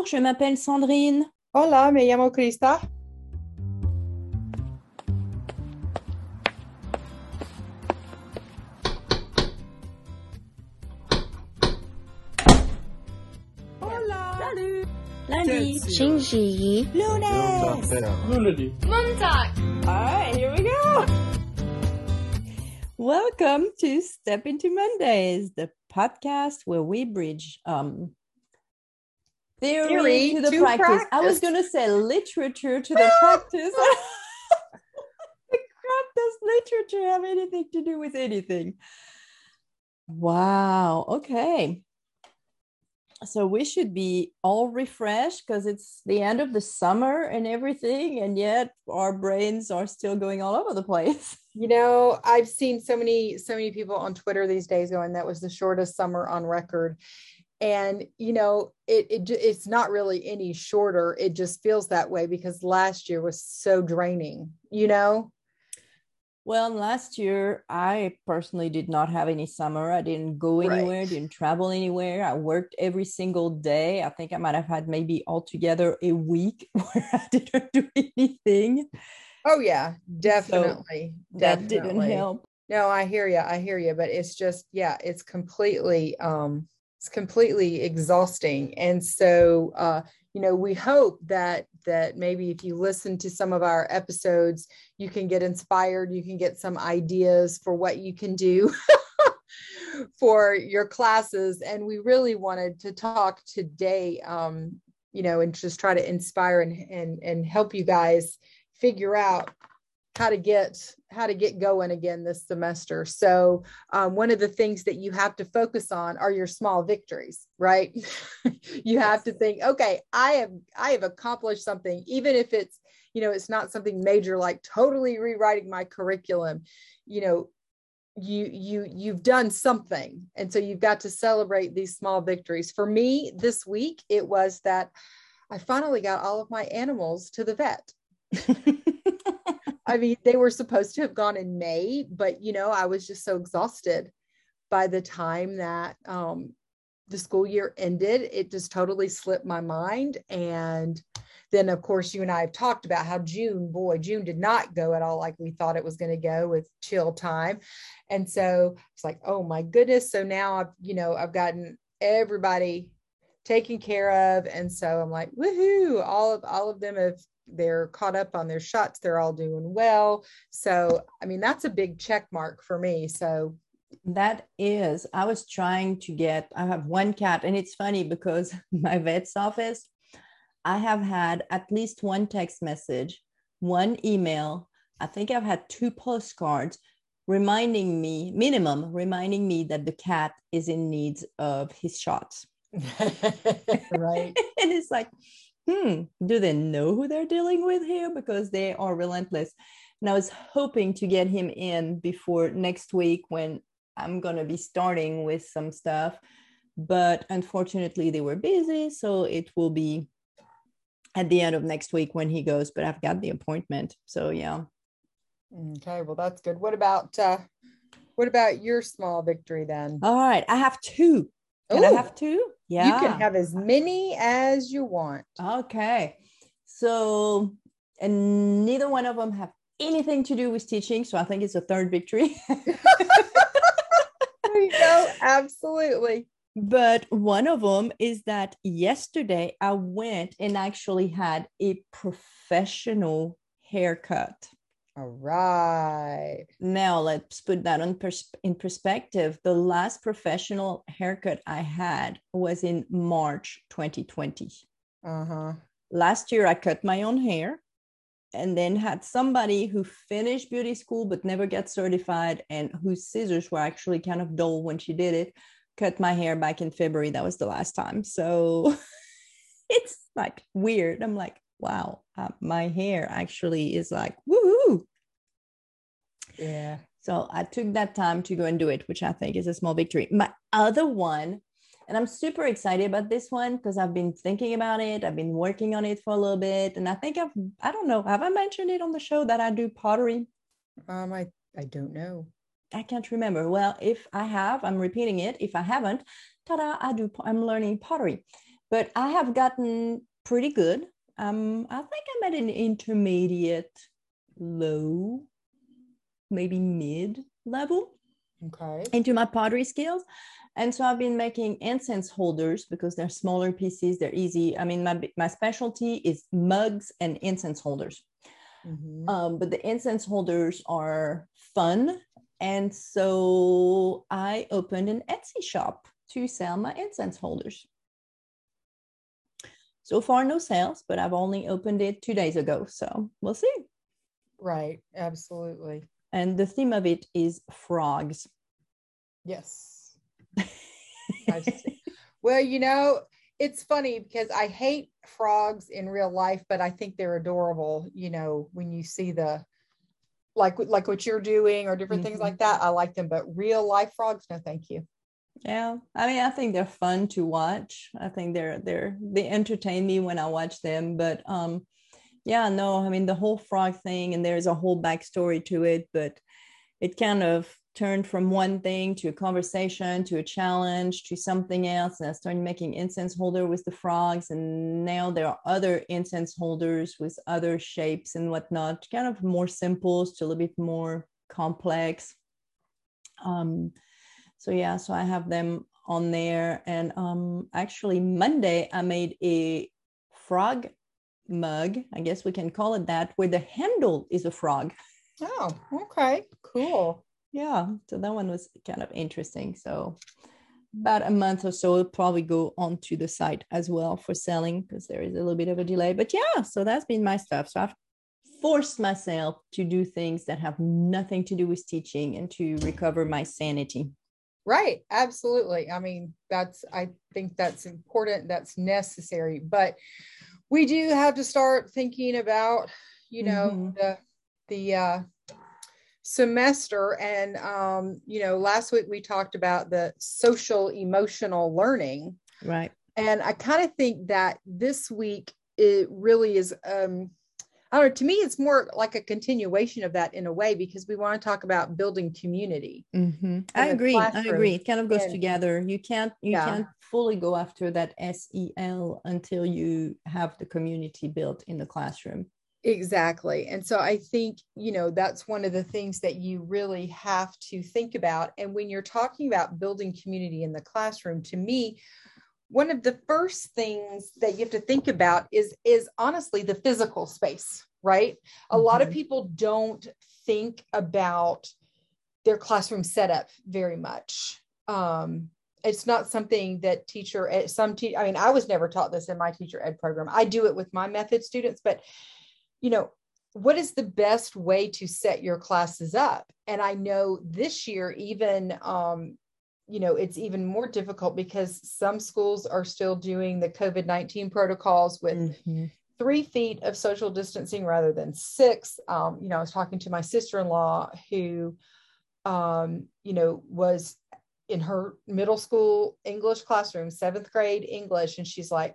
Bonjour, je m'appelle Sandrine. Hola, me llamo Krista. Hola. Salut. Lundi. Shinji. Lunes. All right, here we go. Welcome to Step into Mondays, the podcast where we bridge um, theory, Theory to the to practice. I was going to say literature to the practice. the crap does literature have anything to do with anything? Wow. Okay. So we should be all refreshed because it's the end of the summer and everything, and yet our brains are still going all over the place. You know, I've seen so many, so many people on Twitter these days going, that was the shortest summer on record. And, you know, it, it it's not really any shorter. It just feels that way because last year was so draining, you know? Well, last year I personally did not have any summer. I didn't go Right. anywhere, didn't travel anywhere. I worked every single day. I think I might have had maybe altogether a week where I didn't do anything. Oh yeah, definitely. That didn't definitely. help. No, I hear you. I hear you, but it's just yeah, it's completely um it's completely exhausting. And so uh you know, we hope that that maybe if you listen to some of our episodes, you can get inspired, you can get some ideas for what you can do for your classes and we really wanted to talk today um you know, and just try to inspire and and and help you guys figure out how to get how to get going again this semester. So um, one of the things that you have to focus on are your small victories right? You have to think okay i have i have accomplished something even if it's you know it's not something major like totally rewriting my curriculum. You know you you you've done something and so you've got to celebrate these small victories. For me this week it was that i finally got all of my animals to the vet I mean, they were supposed to have gone in May, but you know, I was just so exhausted by the time that um, the school year ended. It just totally slipped my mind. And then, of course, you and I have talked about how June, boy, June did not go at all like we thought it was going to go with chill time. And so it's like, oh my goodness. So now I've, you know, I've gotten everybody taken care of. And so I'm like, woohoo, all of all of them have they're caught up on their shots they're all doing well so i mean that's a big check mark for me so That is, I was trying to get, I have one cat, and it's funny because my vet's office, I have had at least one text message, one email. I think I've had two postcards reminding me, minimum, reminding me that the cat is in need of his shots. right and it's like, hmm, do they know who they're dealing with here? Because they are relentless. And I was hoping to get him in before next week when I'm going to be starting with some stuff. But unfortunately, they were busy. So it will be at the end of next week when he goes. But I've got the appointment. So yeah. okay well that's good what about uh what about your small victory then All right. I have two. Can I have two? Yeah. you can have as many as you want Okay. So, and neither one of them have anything to do with teaching. So I think it's a third victory. there you go absolutely but one of them is that yesterday I went and actually had a professional haircut. All right Now let's put that on pers- in perspective. The last professional haircut I had was in March 2020. uh-huh last year I cut my own hair and then had somebody who finished beauty school but never got certified and whose scissors were actually kind of dull when she did it cut my hair back in February. That was the last time. So it's like weird. I'm like, wow, uh, my hair actually is like, woohoo. Yeah So I took that time to go and do it, which I think is a small victory. My other one, and I'm super excited about this one because I've been thinking about it. I've been working on it for a little bit. And I think I've, I don't know, have I mentioned it on the show that I do pottery? um i i don't know I can't remember. Well, if I have, I'm repeating it. If I haven't, ta-da, I do, I'm learning pottery. but I have gotten pretty good. Um, I think I'm at an intermediate low, maybe mid level. Okay. Into my pottery skills. And so I've been making incense holders because they're smaller pieces, they're easy. I mean, my, my specialty is mugs and incense holders. Mm-hmm. Um, but the incense holders are fun. And so I opened an Etsy shop to sell my incense holders. So far, no sales, but I've only opened it two days ago. So we'll see. Right. Absolutely. And the theme of it is frogs. Yes. well, you know, it's funny because I hate frogs in real life, but I think they're adorable. You know, when you see the like like what you're doing or different mm-hmm. things like that, I like them. But real life frogs, no, thank you. Yeah, I mean, I think they're fun to watch. I think they're they're they entertain me when I watch them. But um, yeah, no, I mean the whole frog thing, and there's a whole backstory to it. But it kind of turned from one thing to a conversation to a challenge to something else and i started making incense holder with the frogs and now there are other incense holders with other shapes and whatnot kind of more simple still a bit more complex um, so yeah so i have them on there and um, actually monday i made a frog mug i guess we can call it that where the handle is a frog. Oh okay cool. Yeah so that one was kind of interesting. So about a month or so probably go onto the site as well for selling because there is a little bit of a delay. But yeah so that's been my stuff. So i've forced myself to do things that have nothing to do with teaching and to recover my sanity. Right absolutely. I mean that's i think that's important that's necessary. But we do have to start thinking about you know mm-hmm. the the uh semester and um, you know last week we talked about the social emotional learning right and i kind of think that this week it really is um i don't know to me it's more like a continuation of that in a way because we want to talk about building community mm-hmm. i agree i agree it kind of goes and, together you can't you yeah. can't fully go after that sel until you have the community built in the classroom Exactly. And so I think, you know, that's one of the things that you really have to think about. And when you're talking about building community in the classroom, to me, one of the first things that you have to think about is is honestly the physical space, right? A mm-hmm. lot of mm-hmm. people don't think about their classroom setup very much. Um, it's not something that teacher at some te- I mean, I was never taught this in my teacher ed program. I do it with my method students, but you know, what is the best way to set your classes up? And I know this year, even, um, you know, it's even more difficult because some schools are still doing the COVID 19 protocols with mm-hmm. three feet of social distancing rather than six. Um, you know, I was talking to my sister in law who, um, you know, was in her middle school English classroom, seventh grade English, and she's like,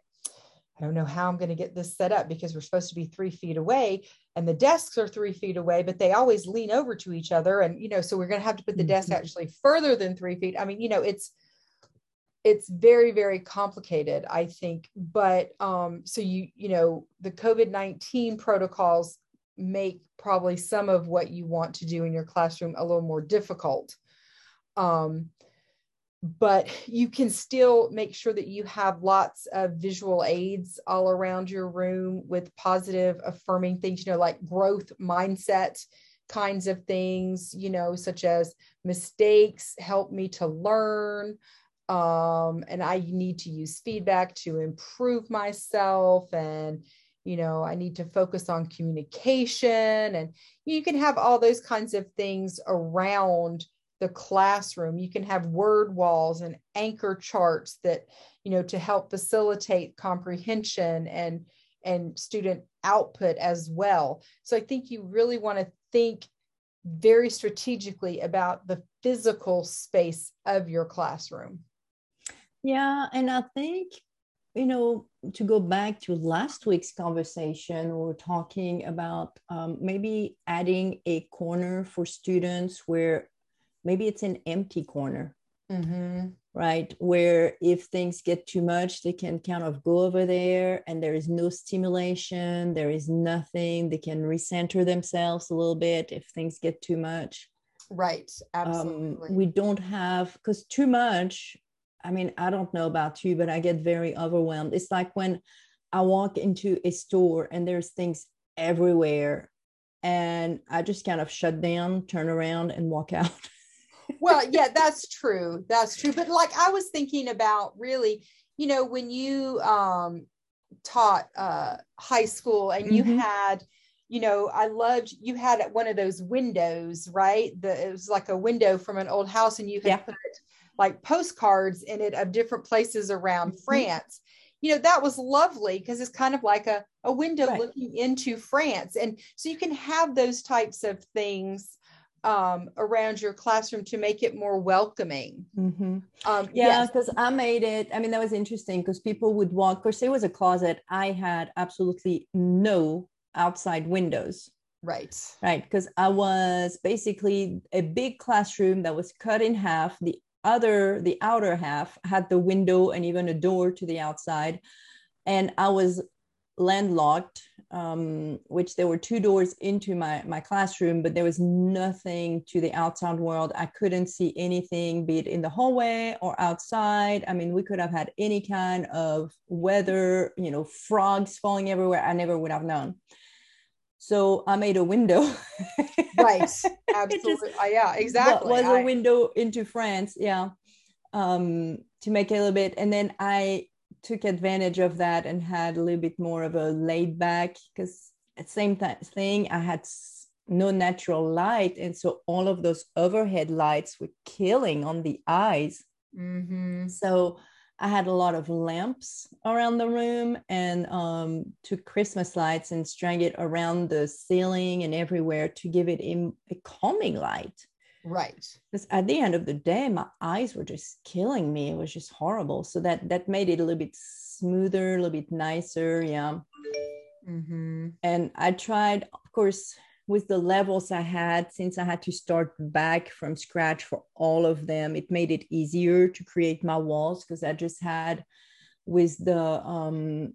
I don't know how I'm going to get this set up because we're supposed to be three feet away and the desks are three feet away, but they always lean over to each other. And, you know, so we're going to have to put the desk mm-hmm. actually further than three feet. I mean, you know, it's, it's very, very complicated, I think. But um, so you, you know, the COVID 19 protocols make probably some of what you want to do in your classroom a little more difficult. Um, but you can still make sure that you have lots of visual aids all around your room with positive affirming things you know like growth mindset kinds of things you know such as mistakes help me to learn um, and i need to use feedback to improve myself and you know i need to focus on communication and you can have all those kinds of things around the classroom. You can have word walls and anchor charts that you know to help facilitate comprehension and and student output as well. So i think you really want to think very strategically about the physical space of your classroom. Yeah and i think you know to go back to last week's conversation we were talking about um, maybe adding a corner for students where maybe it's an empty corner Mm-hmm. right? Where if things get too much, they can kind of go over there and there is no stimulation, there is nothing. They can recenter themselves a little bit if things get too much. Right. Um, Absolutely. we don't have, because too much, I mean, I don't know about you, but I get very overwhelmed. It's like when I walk into a store and there's things everywhere and I just kind of shut down, turn around, and walk out. well, yeah, that's true. That's true. But like I was thinking about really, you know, when you um taught uh high school and you Mhm. had you know, I loved you had one of those windows, right? The it was like a window from an old house, and you had Yeah. put like postcards in it of different places around Mhm. France. You know, that was lovely because it's kind of like a, a window Right. looking into France. And so you can have those types of things um, around your classroom to make it more welcoming. Mhm. Um, Yeah, yes. because I made it. I mean, that was interesting because people would walk. Of course, there was a closet. I had absolutely no outside windows, Right. right? Because I was basically a big classroom that was cut in half. The other, the outer half, had the window and even a door to the outside. And I was landlocked, um, which there were two doors into my, my classroom, but there was nothing to the outside world. I couldn't see anything, be it in the hallway or outside. I mean, we could have had any kind of weather, you know, frogs falling everywhere. I never would have known. So I made a window. Right. just Absolutely. Uh, yeah, exactly. was I- a window into France, yeah, um, to make it a little bit. And then I took advantage of that and had a little bit more of a laid back because at the same time thing, I had no natural light, and so all of those overhead lights were killing on the eyes. Mhm. So I had a lot of lamps around the room and um, took Christmas lights and strung it around the ceiling and everywhere to give it a, a calming light. Right. Because at the end of the day, my eyes were just killing me. It was just horrible. So that that made it a little bit smoother, a little bit nicer. Yeah. hmm And I tried, of course, with the levels I had, since I had to start back from scratch for all of them, it made it easier to create my walls because I just had with the um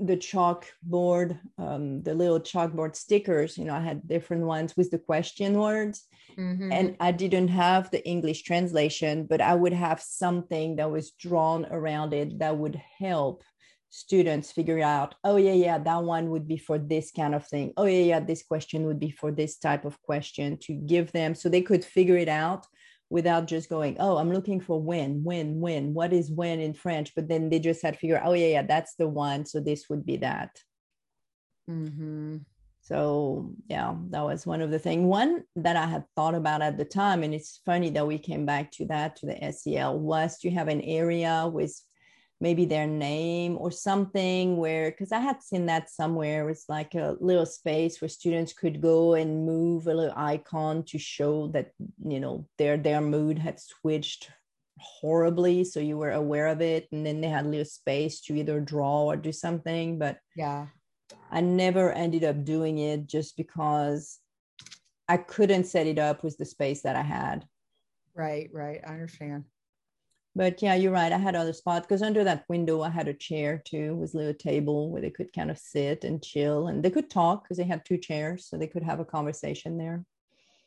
the chalkboard, um, the little chalkboard stickers, you know, I had different ones with the question words. Hmm and I didn't have the English translation, but I would have something that was drawn around it that would help students figure out, oh, yeah, yeah, that one would be for this kind of thing. Oh, yeah, yeah, this question would be for this type of question to give them so they could figure it out without just going, oh, I'm looking for when, when, when, what is when in French? But then they just had to figure, oh, yeah, yeah, that's the one. So this would be that. hmm So yeah, that was one of the things. One that I had thought about at the time, and it's funny that we came back to that to the SEL was to have an area with maybe their name or something where because I had seen that somewhere it's like a little space where students could go and move a little icon to show that you know their their mood had switched horribly so you were aware of it and then they had a little space to either draw or do something but Yeah. I never ended up doing it just because I couldn't set it up with the space that I had. Right. Right. I understand. But yeah, you're right. I had other spots because under that window, I had a chair too with a little table where they could kind of sit and chill and they could talk because they had two chairs. So they could have a conversation there.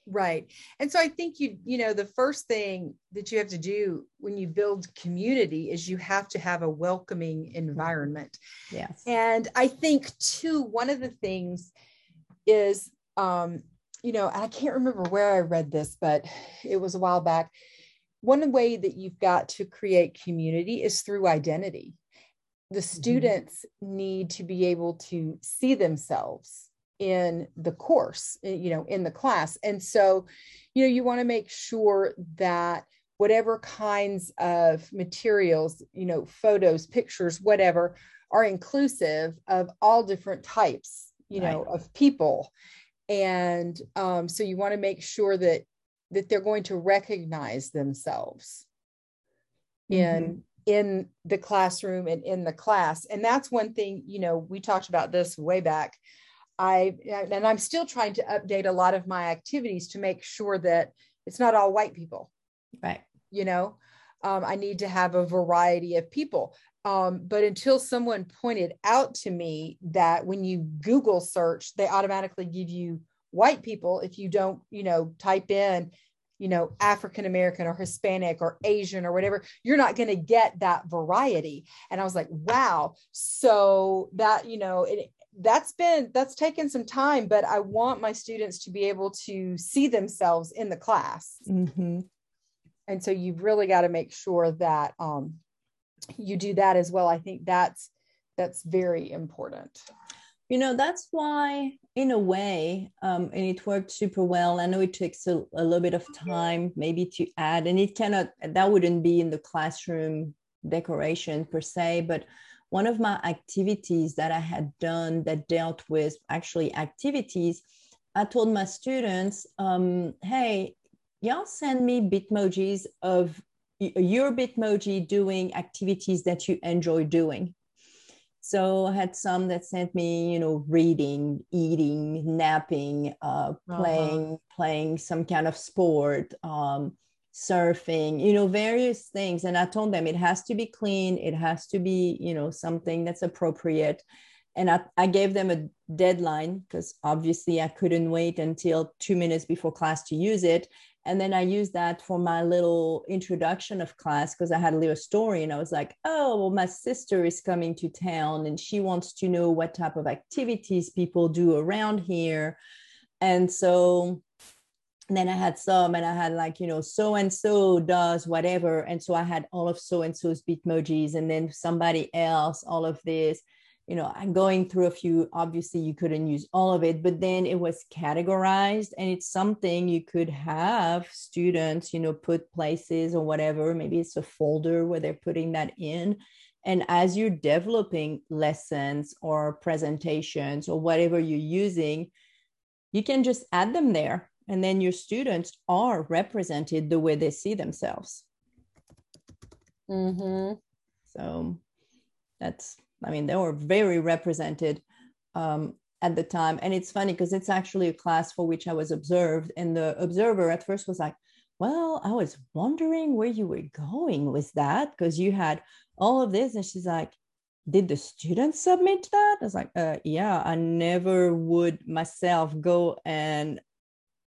Right. And so I think you, you know, the first thing that you have to do when you build community is you have to have a welcoming environment. Yes. And I think too, one of the things is, um, you know, I can't remember where I read this, but it was a while back. One way that you've got to create community is through identity. The students need to be able to see themselves in the course, you know, in the class. And so, you know, you want to make sure that whatever kinds of materials, you know, photos, pictures, whatever, are inclusive of all different types, you know, of people. And um, so you want to make sure that that they're going to recognize themselves in in the classroom and in the class. And that's one thing, you know, we talked about this way back. I and I'm still trying to update a lot of my activities to make sure that it's not all white people Right. you know um, I need to have a variety of people. Um, but until someone pointed out to me that when you Google search, they automatically give you white people if you don't, you know, type in, you know, African American or Hispanic or Asian or whatever, you're not going to get that variety. And I was like, wow. So that, you know, it, that's been that's taken some time but i want my students to be able to see themselves in the class mm-hmm. and so you've really got to make sure that um, you do that as well i think that's that's very important you know that's why in a way um, and it worked super well i know it takes a, a little bit of time maybe to add and it cannot that wouldn't be in the classroom decoration per se but one of my activities that i had done that dealt with actually activities i told my students um, hey y'all send me bitmojis of your Bitmoji doing activities that you enjoy doing. So I had some that sent me, you know, reading, eating, napping, uh, uh-huh. playing, uh-huh. playing some kind of sport, um, surfing, you know, various things. And I told them it has to be clean. It has to be, you know, something that's appropriate. And I, I gave them a deadline because obviously I couldn't wait until two minutes before class to use it and then i used that for my little introduction of class because i had a little story and i was like oh well my sister is coming to town and she wants to know what type of activities people do around here. And so then i had some and i had like you know so and so does whatever and so i had all of so and so's bitmojis and then somebody else all of this you know i'm going through a few obviously you couldn't use all of it but then it was categorized and it's something you could have students you know put places or whatever maybe it's a folder where they're putting that in and as you're developing lessons or presentations or whatever you're using you can just add them there and then your students are represented the way they see themselves mm-hmm. so that's I mean, they were very represented um, at the time. And it's funny because it's actually a class for which I was observed. And the observer at first was like, well, I was wondering where you were going with that because you had all of this. And she's like, did the students submit that? I was like, uh, yeah, I never would myself go and,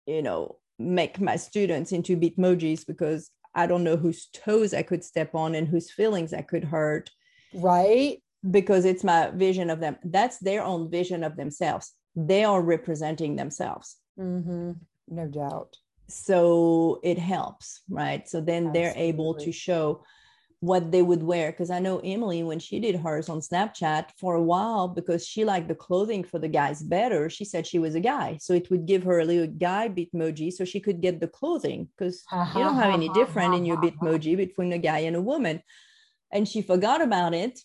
you know, make my students into Bitmojis because I don't know whose toes I could step on and whose feelings I could hurt. Right because it's my vision of them. That's their own vision of themselves. They are representing themselves. Mm-hmm. No doubt. So it helps, right? So then Absolutely. they're able to show what they would wear. Because I know Emily, when she did hers on Snapchat for a while, because she liked the clothing for the guys better, she said she was a guy. So it would give her a little guy Bitmoji so she could get the clothing because you don't have any different in your Bitmoji between a guy and a woman. And she forgot about it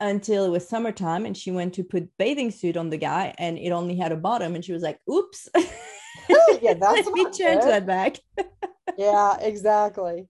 until it was summertime and she went to put bathing suit on the guy and it only had a bottom and she was like oops. Oh, yeah that's let me change good. that back. Yeah exactly.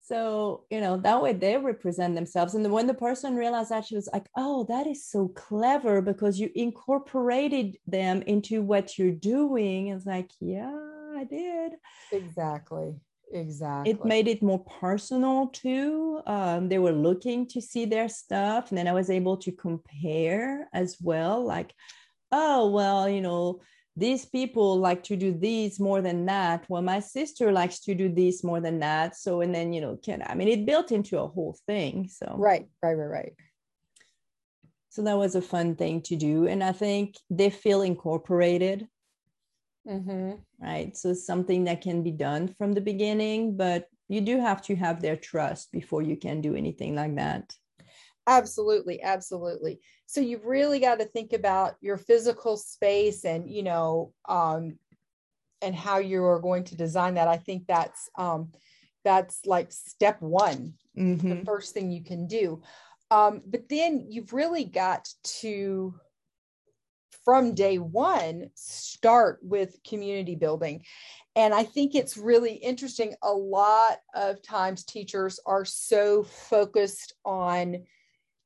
So you know that way they represent themselves. And when the person realized that she was like oh that is so clever because you incorporated them into what you're doing. It's like yeah i did. Exactly Exactly. It made it more personal too. Um, they were looking to see their stuff. And then I was able to compare as well. Like, oh, well, you know, these people like to do these more than that. Well, my sister likes to do this more than that. So, and then, you know, can I mean, it built into a whole thing. So, right, right, right, right. So that was a fun thing to do. And I think they feel incorporated Mm-hmm. Right. So something that can be done from the beginning, but you do have to have their trust before you can do anything like that. Absolutely. Absolutely. So you've really got to think about your physical space and, you know, um, and how you are going to design that. I think that's, um, that's like step one, mm-hmm. the first thing you can do. Um, but then you've really got to from day one start with community building. And I think it's really interesting. A lot of times teachers are so focused on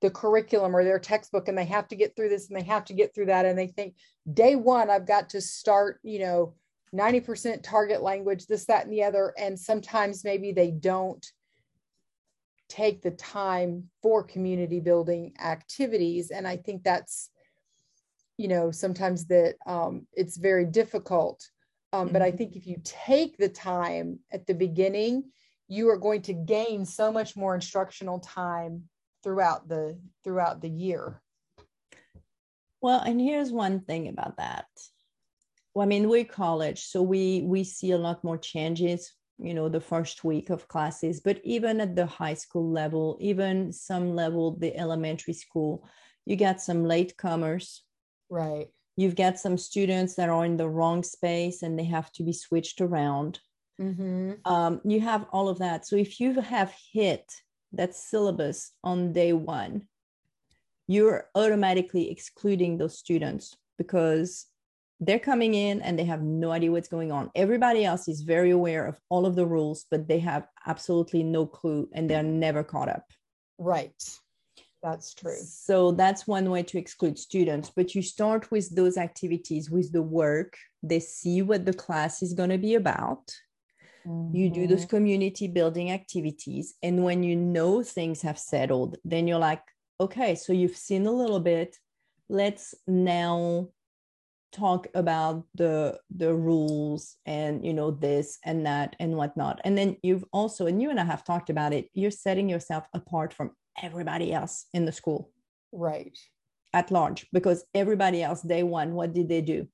the curriculum or their textbook and they have to get through this and they have to get through that. And they think day one, I've got to start, you know, 90% target language, this, that, and the other. And sometimes maybe they don't take the time for community building activities and i think that's you know sometimes that um, it's very difficult um, mm-hmm. but i mm-hmm. think if you take the time at the beginning you are going to gain so much more instructional time throughout the throughout the year well and here's one thing about that well, i mean we're college so we we see a lot more changes you know the first week of classes but even at the high school level even some level the elementary school you got some latecomers right you've got some students that are in the wrong space and they have to be switched around mm-hmm. um, you have all of that so if you have hit that syllabus on day one you're automatically excluding those students because they're coming in and they have no idea what's going on. Everybody else is very aware of all of the rules, but they have absolutely no clue and they're never caught up. Right. That's true. So that's one way to exclude students. But you start with those activities, with the work. They see what the class is going to be about. Mm-hmm. You do those mm-hmm. community building activities. And when you know things have settled, then you're like, okay, so you've seen a little bit. Let's now talk about the the rules and you know this and that and whatnot and then you've also and you and i have talked about it you're setting yourself apart from everybody else in the school right at large because everybody else day one what did they do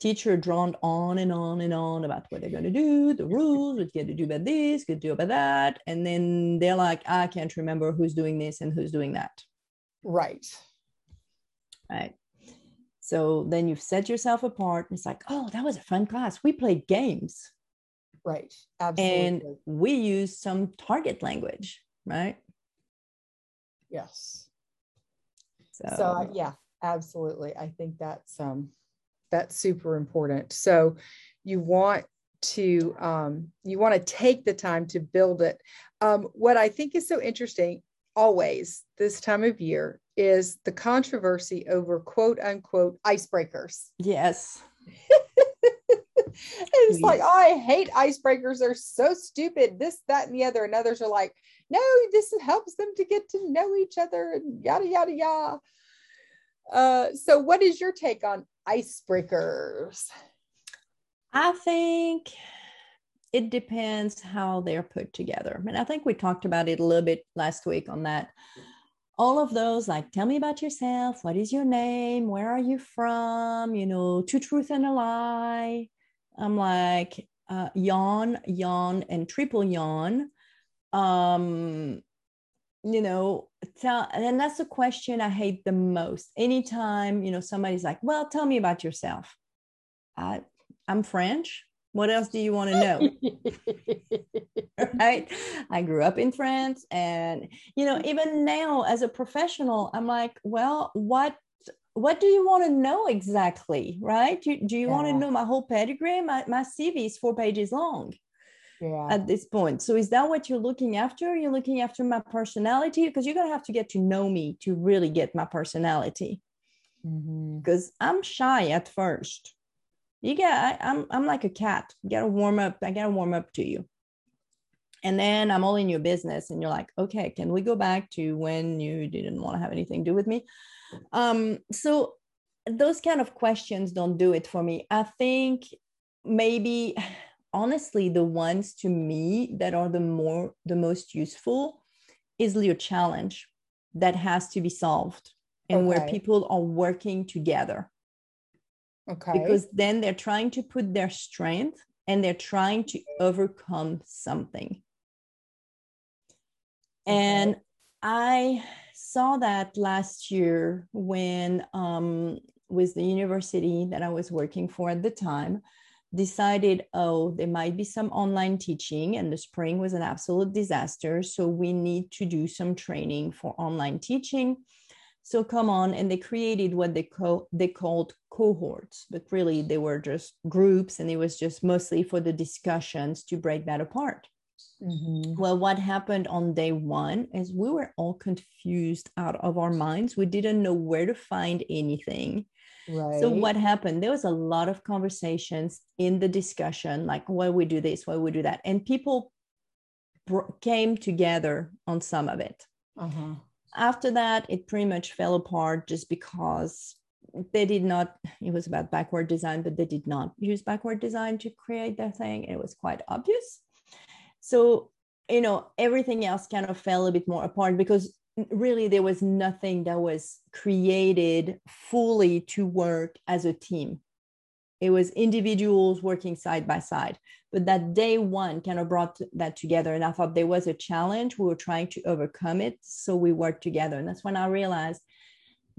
teacher droned on and on and on about what they're going to do the rules what you got to do about this to do about that and then they're like i can't remember who's doing this and who's doing that right right so then you've set yourself apart. And it's like, oh, that was a fun class. We played games. Right. Absolutely. And we use some target language, right? Yes. So, so yeah, absolutely. I think that's um that's super important. So you want to um you want to take the time to build it. Um what I think is so interesting always this time of year is the controversy over quote unquote icebreakers. Yes. it's like, oh, I hate icebreakers. They're so stupid. This, that, and the other. And others are like, no, this helps them to get to know each other and yada, yada, yada. Uh, so, what is your take on icebreakers? I think it depends how they're put together. And I think we talked about it a little bit last week on that all of those like tell me about yourself what is your name where are you from you know two truth and a lie i'm like uh, yawn yawn and triple yawn um you know tell and that's the question i hate the most anytime you know somebody's like well tell me about yourself i i'm french what else do you want to know? right? I grew up in France. And, you know, even now as a professional, I'm like, well, what what do you want to know exactly right do, do you yeah. want to know my whole pedigree my, my cv is four pages long yeah. at this point so is that what you're looking after you're looking after my personality because you're going to have to get to know me to really get my personality because mm-hmm. i'm shy at first you get I, I'm I'm like a cat. You gotta warm up. I gotta warm up to you. And then I'm all in your business, and you're like, okay, can we go back to when you didn't want to have anything to do with me? Um, so those kind of questions don't do it for me. I think maybe honestly the ones to me that are the more the most useful is your challenge that has to be solved and okay. where people are working together Okay. Because then they're trying to put their strength and they're trying to overcome something. Okay. And I saw that last year when, um, with the university that I was working for at the time, decided, oh, there might be some online teaching, and the spring was an absolute disaster. So we need to do some training for online teaching. So come on, and they created what they call they called cohorts, but really they were just groups, and it was just mostly for the discussions to break that apart. Mm-hmm. Well, what happened on day one is we were all confused out of our minds. We didn't know where to find anything. Right. So what happened? There was a lot of conversations in the discussion, like why we do this, why we do that, and people br- came together on some of it. Uh-huh. After that, it pretty much fell apart just because they did not, it was about backward design, but they did not use backward design to create their thing. It was quite obvious. So, you know, everything else kind of fell a bit more apart because really there was nothing that was created fully to work as a team. It was individuals working side by side. But that day one kind of brought that together and i thought there was a challenge. We were trying to overcome it so we worked together. And that's when i realized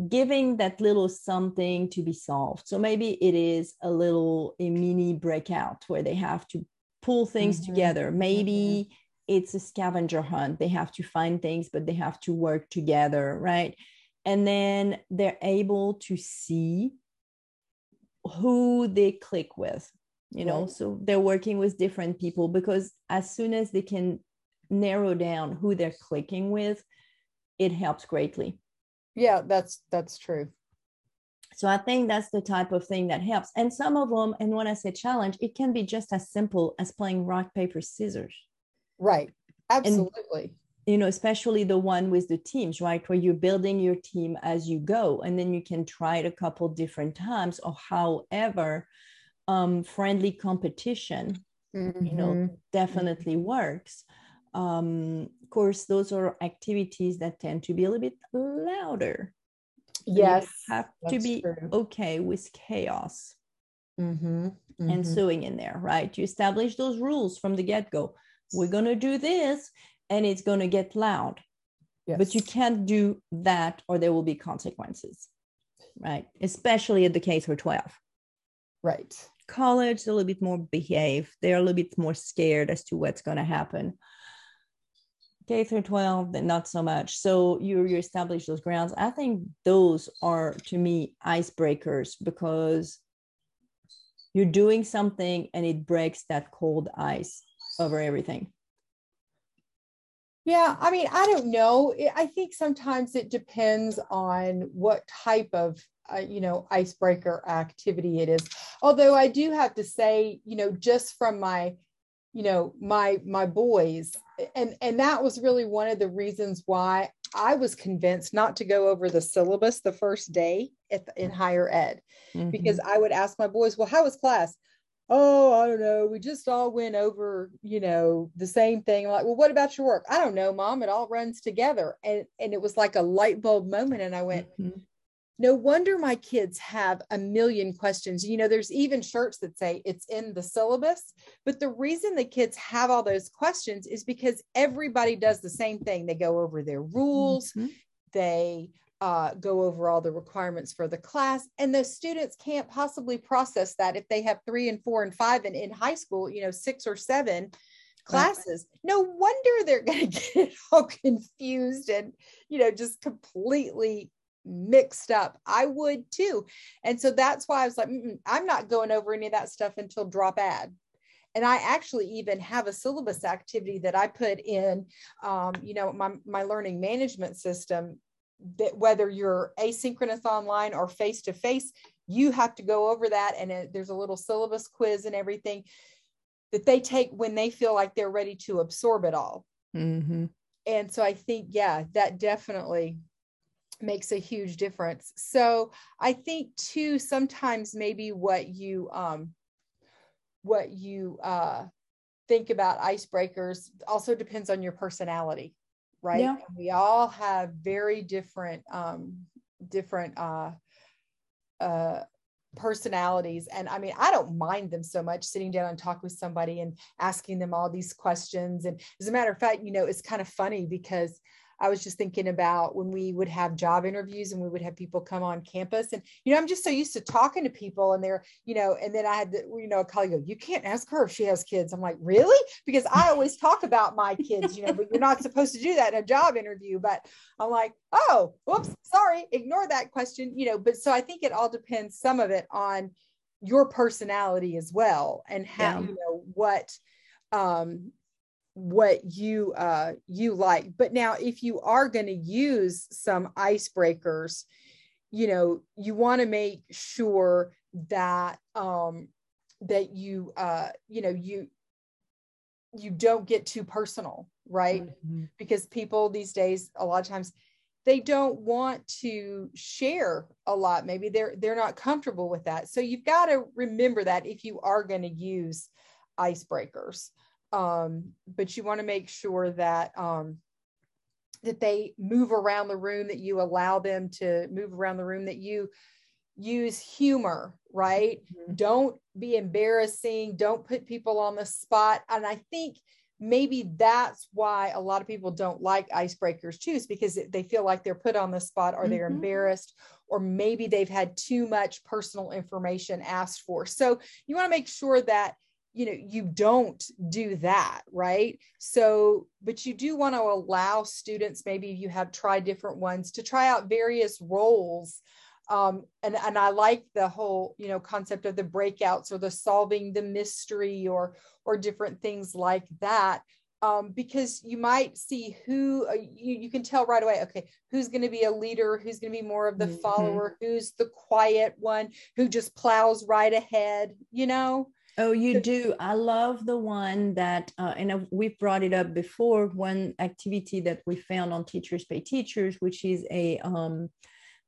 giving that little something to be solved. So maybe it is a little a mini breakout where they have to pull things mm-hmm. together. Maybe mm-hmm. It's a scavenger hunt. They have to find things but they have to work together right? And then they're able to see who they click with you know? Right. so they're working with different people because as soon as they can narrow down who they're clicking with it helps greatly. Yeah that's that's true. So i think that's the type of thing that helps. And some of them and when i say challenge it can be just as simple as playing rock paper scissors right absolutely and you know especially the one with the teams right where you're building your team as you go and then you can try it a couple different times or however um, friendly competition mm-hmm. you know mm-hmm. definitely mm-hmm. works um, of course those are activities that tend to be a little bit louder yes you have to be true. okay with chaos mm-hmm. and mm-hmm. sewing in there right you establish those rules from the get-go we're going to do this and it's going to get loud. Yes. But you can't do that or there will be consequences, right? Especially at the K through 12. Right. College, a little bit more behave. They're a little bit more scared as to what's going to happen. K through 12, not so much. So you you establish those grounds. I think those are to me icebreakers because you're doing something and it breaks that cold ice over everything. Yeah, I mean, I don't know. I think sometimes it depends on what type of uh, you know icebreaker activity it is. Although I do have to say, you know, just from my you know my my boys and and that was really one of the reasons why I was convinced not to go over the syllabus the first day at the, in higher ed mm-hmm. because I would ask my boys, "Well, how was class?" Oh, I don't know. We just all went over, you know, the same thing. I'm like, well, what about your work? I don't know, mom. It all runs together. And and it was like a light bulb moment. And I went, mm-hmm. no wonder my kids have a million questions. You know, there's even shirts that say it's in the syllabus. But the reason the kids have all those questions is because everybody does the same thing. They go over their rules. Mm-hmm. They uh, go over all the requirements for the class. And the students can't possibly process that if they have three and four and five and in high school you know six or seven classes. No wonder they're going to get all confused and you know just completely mixed up. I would too. And so that's why i was like i'm not going over any of that stuff until drop add and I actually even have a syllabus activity that I put in, um, you know, my, my learning management system that whether you're asynchronous online or face to face, you have to go over that. And it, there's a little syllabus quiz and everything that they take when they feel like they're ready to absorb it all. Mm-hmm. And so I think, yeah, that definitely makes a huge difference. So I think too, sometimes maybe what you, um, what you, uh, think about icebreakers also depends on your personality right? Yeah. we all have very different um, different uh, uh, personalities and i mean i don't mind them so much sitting down and talk with somebody and asking them all these questions and as a matter of fact you know it's kind of funny because I was just thinking about when we would have job interviews and we would have people come on campus. And, you know, I'm just so used to talking to people and they're, you know, and then I had, the, you know, a colleague go, you can't ask her if she has kids. I'm like, really? Because I always talk about my kids, you know, but you're not supposed to do that in a job interview. But I'm like, oh, whoops, sorry, ignore that question, you know. But so I think it all depends, some of it on your personality as well and how, yeah. you know, what, um, what you uh you like but now if you are going to use some icebreakers you know you want to make sure that um that you uh you know you you don't get too personal right? Mm-hmm. Because people these days, a lot of times, they don't want to share a lot. Maybe they're they're not comfortable with that. So you've got to remember that if you are going to use icebreakers, um, but you want to make sure that um, that they move around the room, that you allow them to move around the room, that you use humor, right? Mm-hmm. Don't be embarrassing. Don't put people on the spot. And I think maybe that's why a lot of people don't like icebreakers too, is because they feel like they're put on the spot or they're mm-hmm. embarrassed, or maybe they've had too much personal information asked for. So you want to make sure that you know you don't do that right so but you do want to allow students maybe you have tried different ones to try out various roles um, and and I like the whole you know concept of the breakouts or the solving the mystery or or different things like that um, because you might see who uh, you, you can tell right away okay who's going to be a leader who's going to be more of the mm-hmm. follower who's the quiet one who just plows right ahead you know Oh, you do. I love the one that, uh, and we've brought it up before. One activity that we found on Teachers Pay Teachers, which is a um,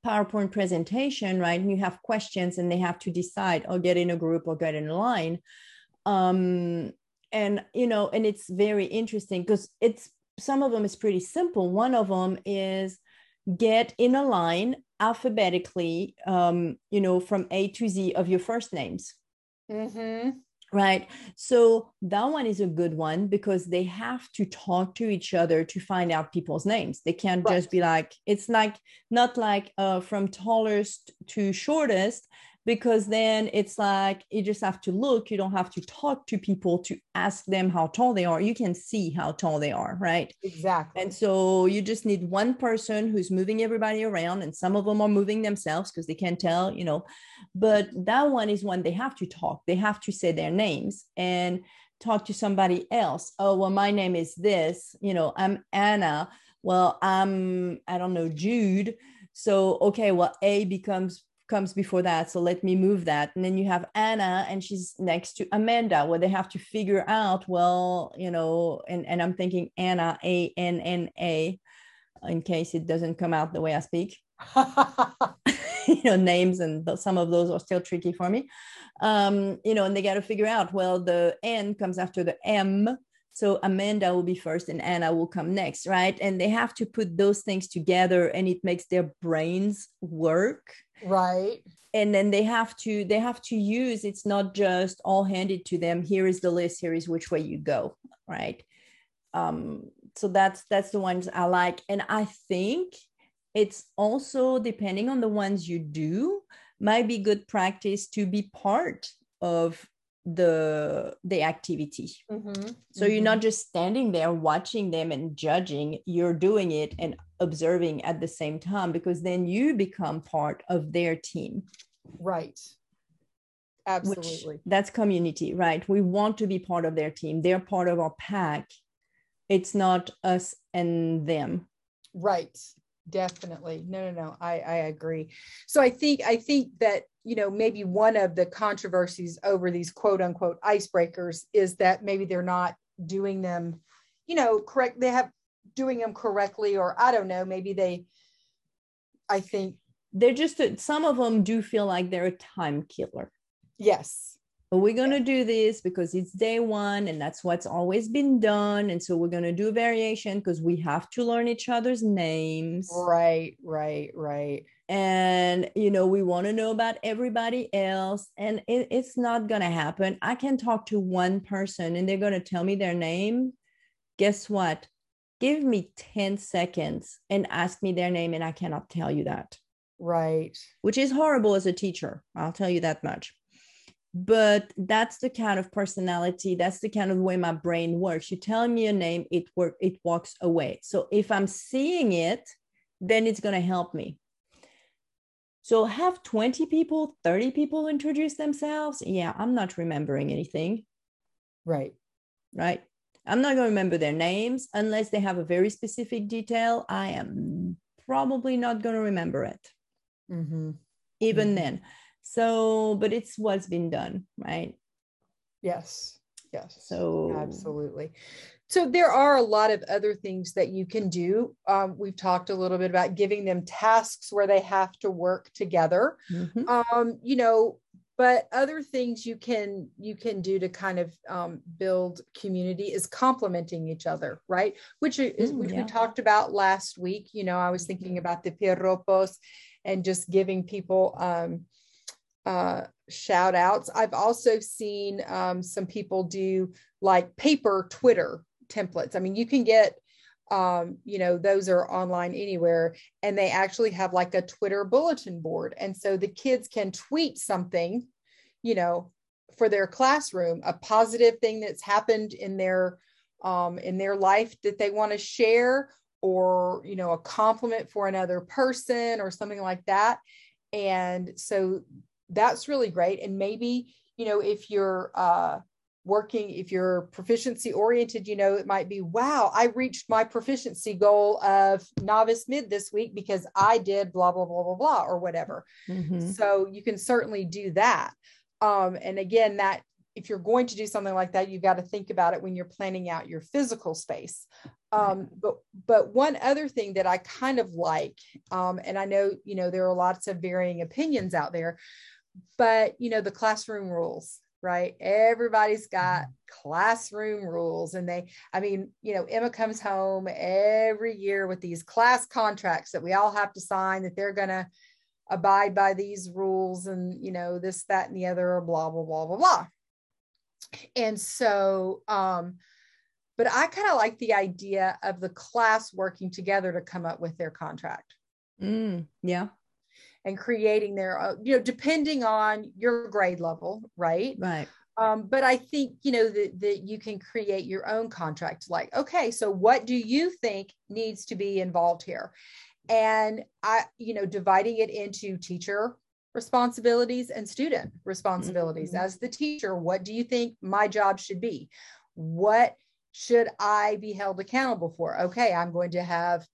PowerPoint presentation, right? And you have questions and they have to decide or get in a group or get in a line. Um, and, you know, and it's very interesting because it's some of them is pretty simple. One of them is get in a line alphabetically, um, you know, from A to Z of your first names. Mm-hmm. Right. So that one is a good one because they have to talk to each other to find out people's names. They can't right. just be like it's like not like uh, from tallest to shortest because then it's like you just have to look you don't have to talk to people to ask them how tall they are. You can see how tall they are right? Exactly. And so you just need one person who's moving everybody around and some of them are moving themselves because they can't tell you know. But that one is when they have to talk they have to say their names and talk to somebody else. Oh well my name is this you know i'm anna. Well i'm i don't know jude. So okay well a becomes comes before that. So let me move that. And then you have Anna and she's next to Amanda, where they have to figure out, well, you know, and, and I'm thinking Anna, A N N A, in case it doesn't come out the way I speak. you know, names and some of those are still tricky for me. Um, you know, and they got to figure out, well, the N comes after the M. So Amanda will be first and Anna will come next, right? And they have to put those things together and it makes their brains work right. And then they have to they have to use it's not just all handed to them here is the list here is which way you go right? Um so that's that's the ones i like. And i think it's also depending on the ones you do might be good practice to be part of the the activity. Mm-hmm. so mm-hmm. you're not just standing there watching them and judging you're doing it and observing at the same time because then you become part of their team. Right. Absolutely. Which, that's community right? We want to be part of their team. They're part of our pack. It's not us and them. Right definitely. No no no. I i agree. So i think i think that you know maybe one of the controversies over these quote unquote icebreakers is that maybe they're not doing them you know correct they have doing them correctly or i don't know maybe they i think they're just some of them do feel like they're a time killer. Yes but we're going to do this because it's day one and that's what's always been done and so we're going to do a variation because we have to learn each other's names. Right right right. And you know we want to know about everybody else and it, it's not going to happen. I can talk to one person and they're going to tell me their name. Guess what? Give me 10 seconds and ask me their name and i cannot tell you that. Right. Which is horrible as a teacher i'll tell you that much but that's the kind of personality that's the kind of way my brain works. You tell me a name it work it walks away. So if i'm seeing it then it's going to help me. So have 20 people 30 people introduce themselves? Yeah i'm not remembering anything. Right. Right? I'm not going to remember their names unless they have a very specific detail. I am probably not going to remember it. Mm-hmm. even mm-hmm. then so, but it's what's been done, right? Yes. Yes. So absolutely. so there are a lot of other things that you can do. Um, we've talked a little bit about giving them tasks where they have to work together. Mm-hmm. Um, you know, but other things you can you can do to kind of um, build community is complimenting each other, right? Which is mm, which yeah. we talked about last week. You know, I was thinking about the piropos and just giving people um, uh, shout outs. I've also seen um, some people do like paper Twitter templates. I mean, you can get, um, you know, those are online anywhere, and they actually have like a Twitter bulletin board. And so the kids can tweet something, you know, for their classroom, a positive thing that's happened in their um, in their life that they want to share, or you know, a compliment for another person or something like that. And so that's really great. And maybe you know, if you're uh, working if you're proficiency oriented you know it might be wow i reached my proficiency goal of novice mid this week because i did blah blah blah blah blah or whatever mm-hmm. so you can certainly do that um, and again that if you're going to do something like that you've got to think about it when you're planning out your physical space um, but but one other thing that i kind of like um, and i know you know there are lots of varying opinions out there but you know the classroom rules right? Everybody's got mm-hmm. classroom rules. And they, I mean, you know, Emma comes home every year with these class contracts that we all have to sign that they're going to abide by these rules and, you know, this, that, and the other, blah, blah, blah, blah, blah. And so, um, but I kind of like the idea of the class working together to come up with their contract. Mm, yeah and creating their uh, you know depending on your grade level right right um, but I think you know that that you can create your own contract. Like, okay, so what do you think needs to be involved here? And I, you know, dividing it into teacher responsibilities and student responsibilities. Mm-hmm. As the teacher, what do you think my job should be? What should I be held accountable for? Okay, I'm going to have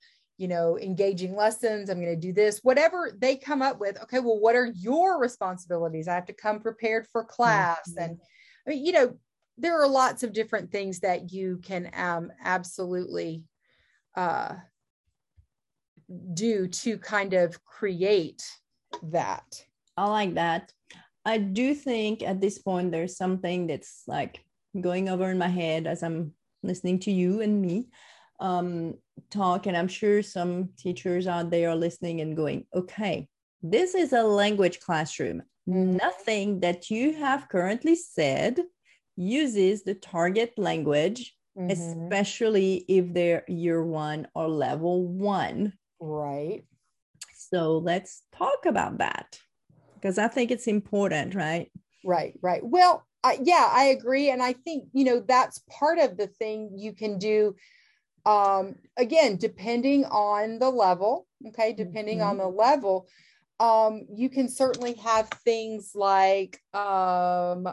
you know, engaging lessons. I'm going to do this, whatever they come up with. Okay, well, what are your responsibilities? I have to come prepared for class. Mm-hmm. And I mean, you know, there are lots of different things that you can um, absolutely uh, do to kind of create that. I like that. I do think at this point there's something that's like going over in my head as I'm listening to you and me um, talk, and I'm sure some teachers out there are listening and going, okay, this is a language classroom. Mm-hmm. Nothing that you have currently said uses the target language, mm-hmm. especially if they're year one or level one. Right. So let's talk about that because I think it's important, right? Right, right. Well, I, yeah, I agree. And I think, you know, that's part of the thing you can do um, again, depending on the level, okay, depending mm-hmm. on the level, um, you can certainly have things like, um,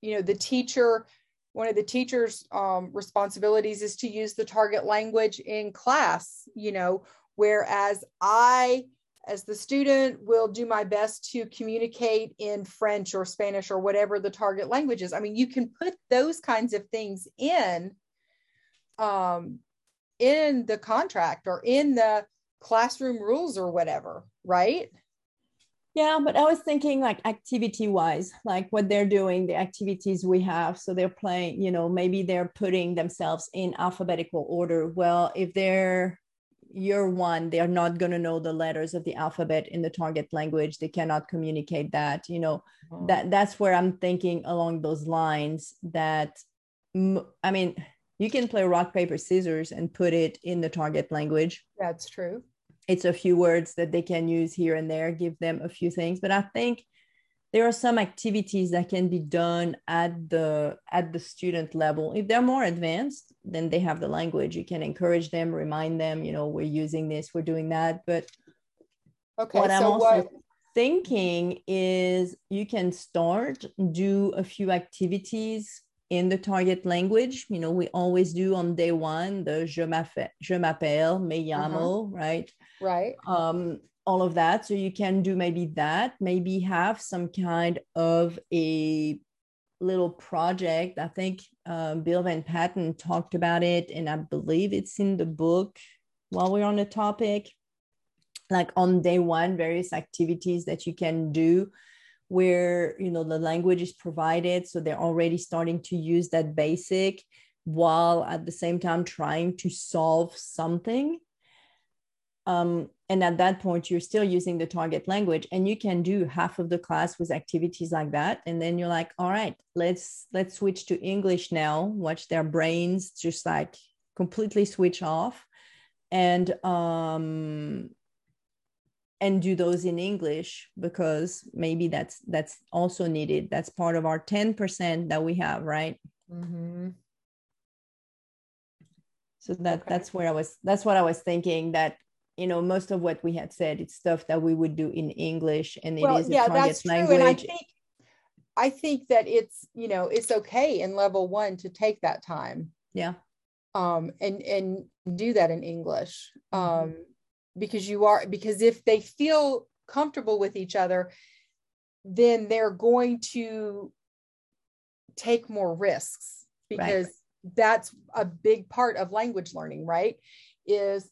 you know, the teacher, one of the teacher's um, responsibilities is to use the target language in class, you know, whereas I, as the student, will do my best to communicate in French or Spanish or whatever the target language is. I mean, you can put those kinds of things in um, in the contract or in the classroom rules or whatever, right? Yeah, but I was thinking like activity wise, like what they're doing, the activities we have. So they're playing, you know, maybe they're putting themselves in alphabetical order. Well, if they're year one, they're not going to know the letters of the alphabet in the target language. They cannot communicate that, you know, oh. that that's where I'm thinking along those lines that, I mean, you can play rock paper scissors and put it in the target language. That's true. It's a few words that they can use here and there give them a few things but i think there are some activities that can be done at the at the student level. If they're more advanced then they have the language. You can encourage them remind them you know we're using this we're doing that but okay what so i'm also what... thinking is you can start do a few activities in the target language. You know, we always do on day one the je m'appelle, je m'appelle, me llamo, uh-huh. right? Right. Um, all of that. So you can do maybe that, maybe have some kind of a little project. I think uh, Bill VanPatten talked about it, and I believe it's in the book while we're on the topic. Like on day one, various activities that you can do where you know the language is provided so they're already starting to use that basic while at the same time trying to solve something. Um, and at that point you're still using the target language and you can do half of the class with activities like that. And then you're like all right let's let's switch to english now watch their brains just like completely switch off. And um and do those in english because maybe that's that's also needed that's part of our 10% that we have right mm-hmm. so that okay. that's where i was that's what i was thinking that you know most of what we had said it's stuff that we would do in english and well, it is yeah, a target language and I think, I think that it's you know it's okay in level one to take that time yeah um and and do that in english mm-hmm. um because you are because if they feel comfortable with each other then they're going to take more risks because right. that's a big part of language learning right? Is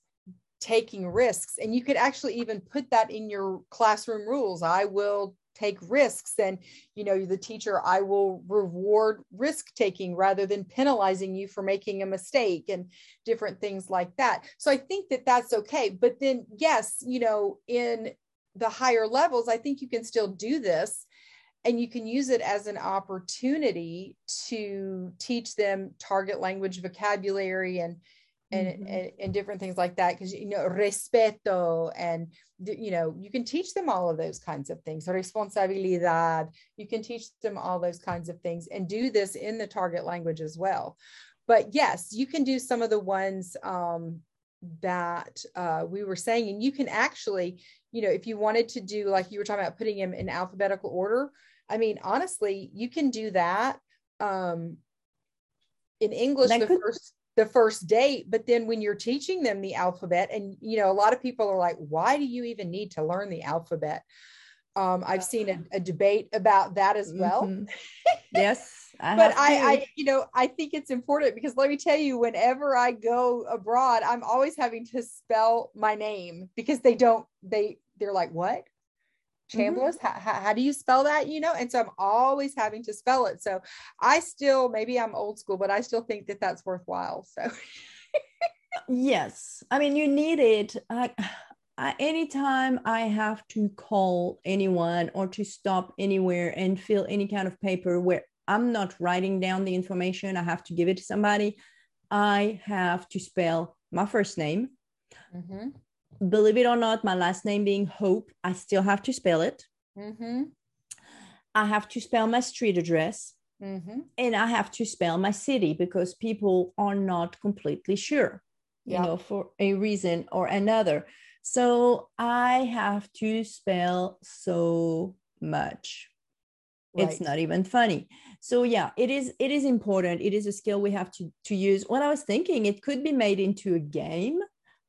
taking risks. And you could actually even put that in your classroom rules. I will take risks. And you know the teacher i will reward risk taking rather than penalizing you for making a mistake and different things like that. So i think that that's okay. But then yes you know in the higher levels i think you can still do this and you can use it as an opportunity to teach them target language vocabulary and and, mm-hmm. and, and different things like that because you know respeto and you know you can teach them all of those kinds of things responsabilidad you can teach them all those kinds of things and do this in the target language as well but yes you can do some of the ones um, that uh, we were saying and you can actually you know if you wanted to do like you were talking about putting them in alphabetical order i mean honestly you can do that um, in english that the could- first the first date but then when you're teaching them the alphabet and you know a lot of people are like why do you even need to learn the alphabet? Um, i've seen a, a, debate about that as well. Mm-hmm. yes I but I, I you know i think it's important because let me tell you whenever i go abroad i'm always having to spell my name because they don't they they're like what Chambliss. Mm-hmm. How, how, do you spell that? You know, and so I'm always having to spell it. So I still, maybe I'm old school, but I still think that that's worthwhile. So, yes. I mean, you need it. I, I, anytime I have to call anyone or to stop anywhere and fill any kind of paper where I'm not writing down the information, I have to give it to somebody. I have to spell my first name. Mm-hmm believe it or not, my last name being Hope, I still have to spell it. Mm-hmm. I have to spell my street address. Mm-hmm. And I have to spell my city because people are not completely sure, you know, for a reason or another. So I have to spell so much. Right. It's not even funny. So yeah, it is it is important. It is a skill we have to to use. What I was thinking, it could be made into a game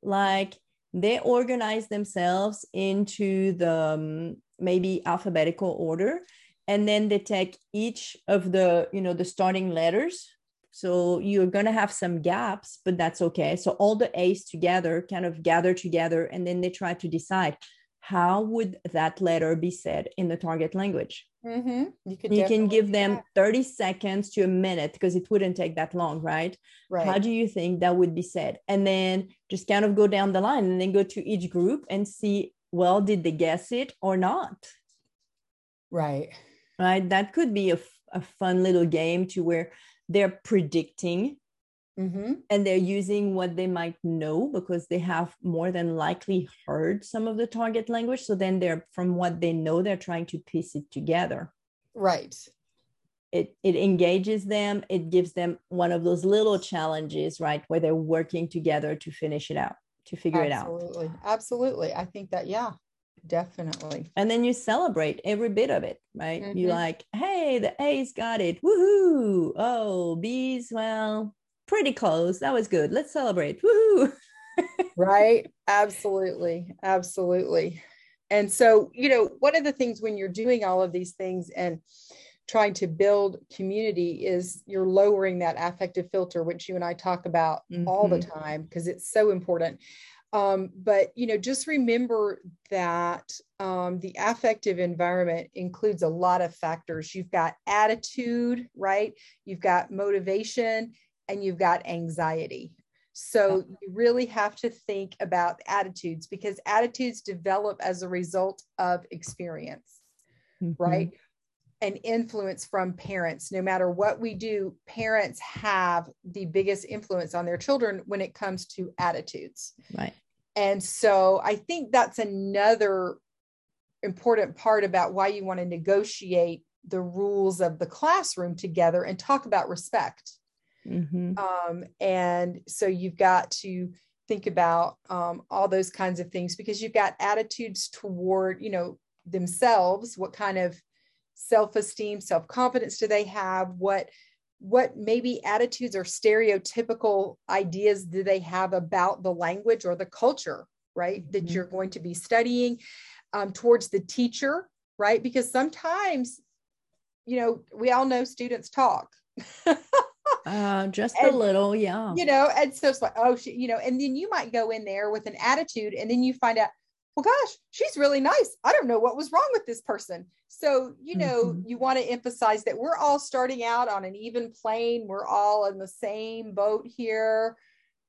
like they organize themselves into the um, maybe alphabetical order and then they take each of the you know the starting letters. So you're going to have some gaps but that's okay. So all the a's together kind of gather together and then they try to decide how would that letter be said in the target language mm-hmm. you, you can give them 30 seconds to a minute because it wouldn't take that long right? right. how do you think that would be said? And then just kind of go down the line and then go to each group and see well did they guess it or not? Right. Right? That could be a, a fun little game to where they're predicting Mm-hmm. And they're using what they might know because they have more than likely heard some of the target language. So then they're from what they know, they're trying to piece it together. Right. It it engages them, it gives them one of those little challenges, right? Where they're working together to finish it out, to figure Absolutely. it out. Absolutely. Absolutely. I think that, yeah, definitely. And then you celebrate every bit of it, right? Mm-hmm. You like, hey, the A's got it. Woohoo. Oh, B's, well, pretty close. That was good. Let's celebrate. Woohoo! right. Absolutely. Absolutely. And so, you know, one of the things when you're doing all of these things and trying to build community is you're lowering that affective filter which you and i talk about mm-hmm. all the mm-hmm. time because it's so important um, but you know just remember that um, the affective environment includes a lot of factors you've got attitude right you've got motivation and you've got anxiety so you really have to think about attitudes because attitudes develop as a result of experience mm-hmm. right and influence from parents. No matter what we do, parents have the biggest influence on their children when it comes to attitudes. Right. And so I think that's another important part about why you want to negotiate the rules of the classroom together and talk about respect. Mm-hmm. Um, and so you've got to think about um, all those kinds of things because you've got attitudes toward, you know, themselves. What kind of self-esteem self-confidence do they have what what maybe attitudes or stereotypical ideas do they have about the language or the culture right mm-hmm. that you're going to be studying um, towards the teacher right because sometimes you know we all know students talk uh, just and, a little yeah. you know and so it's like oh she, you know and then you might go in there with an attitude and then you find out well gosh she's really nice. I don't know what was wrong with this person. So you know mm-hmm. you want to emphasize that we're all starting out on an even plane. We're all in the same boat here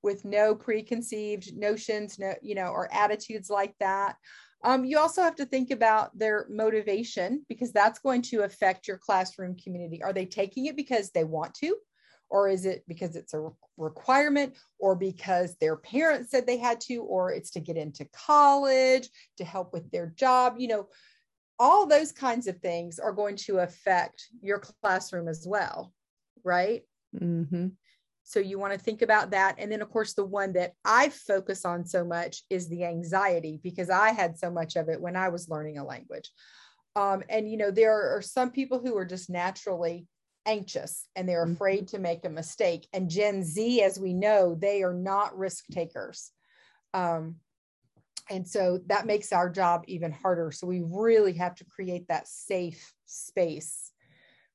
with no preconceived notions no you know or attitudes like that. Um, you also have to think about their motivation because that's going to affect your classroom community. Are they taking it because they want to or is it because it's a requirement or because their parents said they had to or it's to get into college to help with their job? You know all those kinds of things are going to affect your classroom as well right? Mm-hmm. so you want to think about that. And then of course the one that i focus on so much is the anxiety because i had so much of it when i was learning a language. Um, and you know there are some people who are just naturally anxious and they're mm-hmm. afraid to make a mistake. And Gen Z, as we know, they are not risk takers. Um, and so that makes our job even harder. So we really have to create that safe space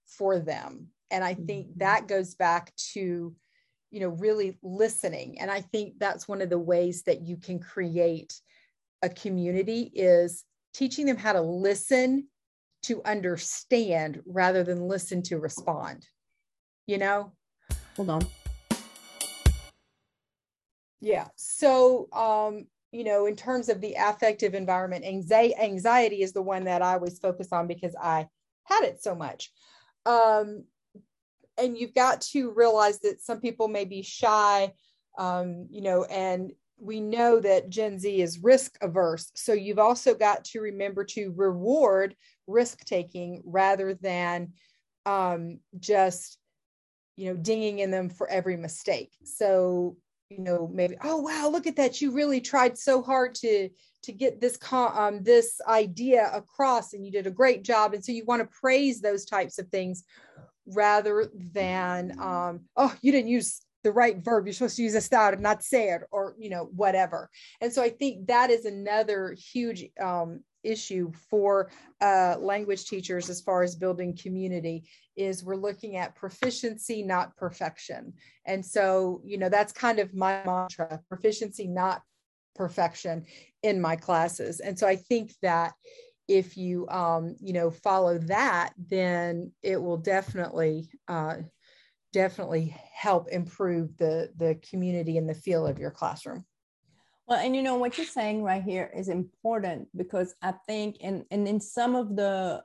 for them. And I think mm-hmm. that goes back to, you know, really listening. And I think that's one of the ways that you can create a community is teaching them how to listen to understand rather than listen to respond. You know? Hold on. Yeah. So, um, you know, in terms of the affective environment, anxiety, anxiety is the one that I always focus on because I had it so much. Um, and you've got to realize that some people may be shy, um, you know, and we know that Gen Z is risk averse. So you've also got to remember to reward risk taking rather than um, just, you know, dinging in them for every mistake. So, you know, maybe, oh, wow, look at that. You really tried so hard to, to get this, um, this idea across and you did a great job. And so you want to praise those types of things rather than, um, oh, you didn't use the right verb. You're supposed to use estar, not ser, or you know whatever. And so I think that is another huge um, issue for uh, language teachers as far as building community is we're looking at proficiency, not perfection. And so you know that's kind of my mantra: proficiency, not perfection, in my classes. And so I think that if you um, you know follow that, then it will definitely uh, definitely help improve the the community and the feel of your classroom well and you know what you're saying right here is important because i think and and in some of the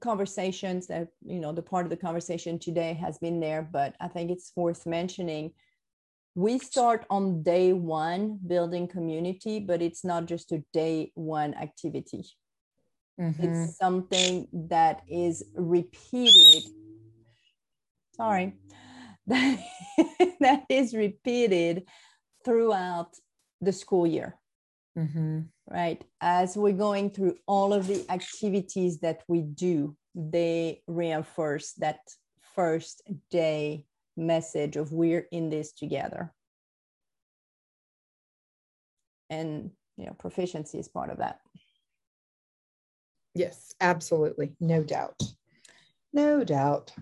conversations that you know the part of the conversation today has been there but i think it's worth mentioning we start on day one building community but it's not just a day one activity mm-hmm. it's something that is repeated sorry. That, that is repeated throughout the school year. Mm-hmm. right? As we're going through all of the activities that we do they reinforce that first day message of we're in this together. And you know proficiency is part of that. Yes absolutely. No doubt. No doubt.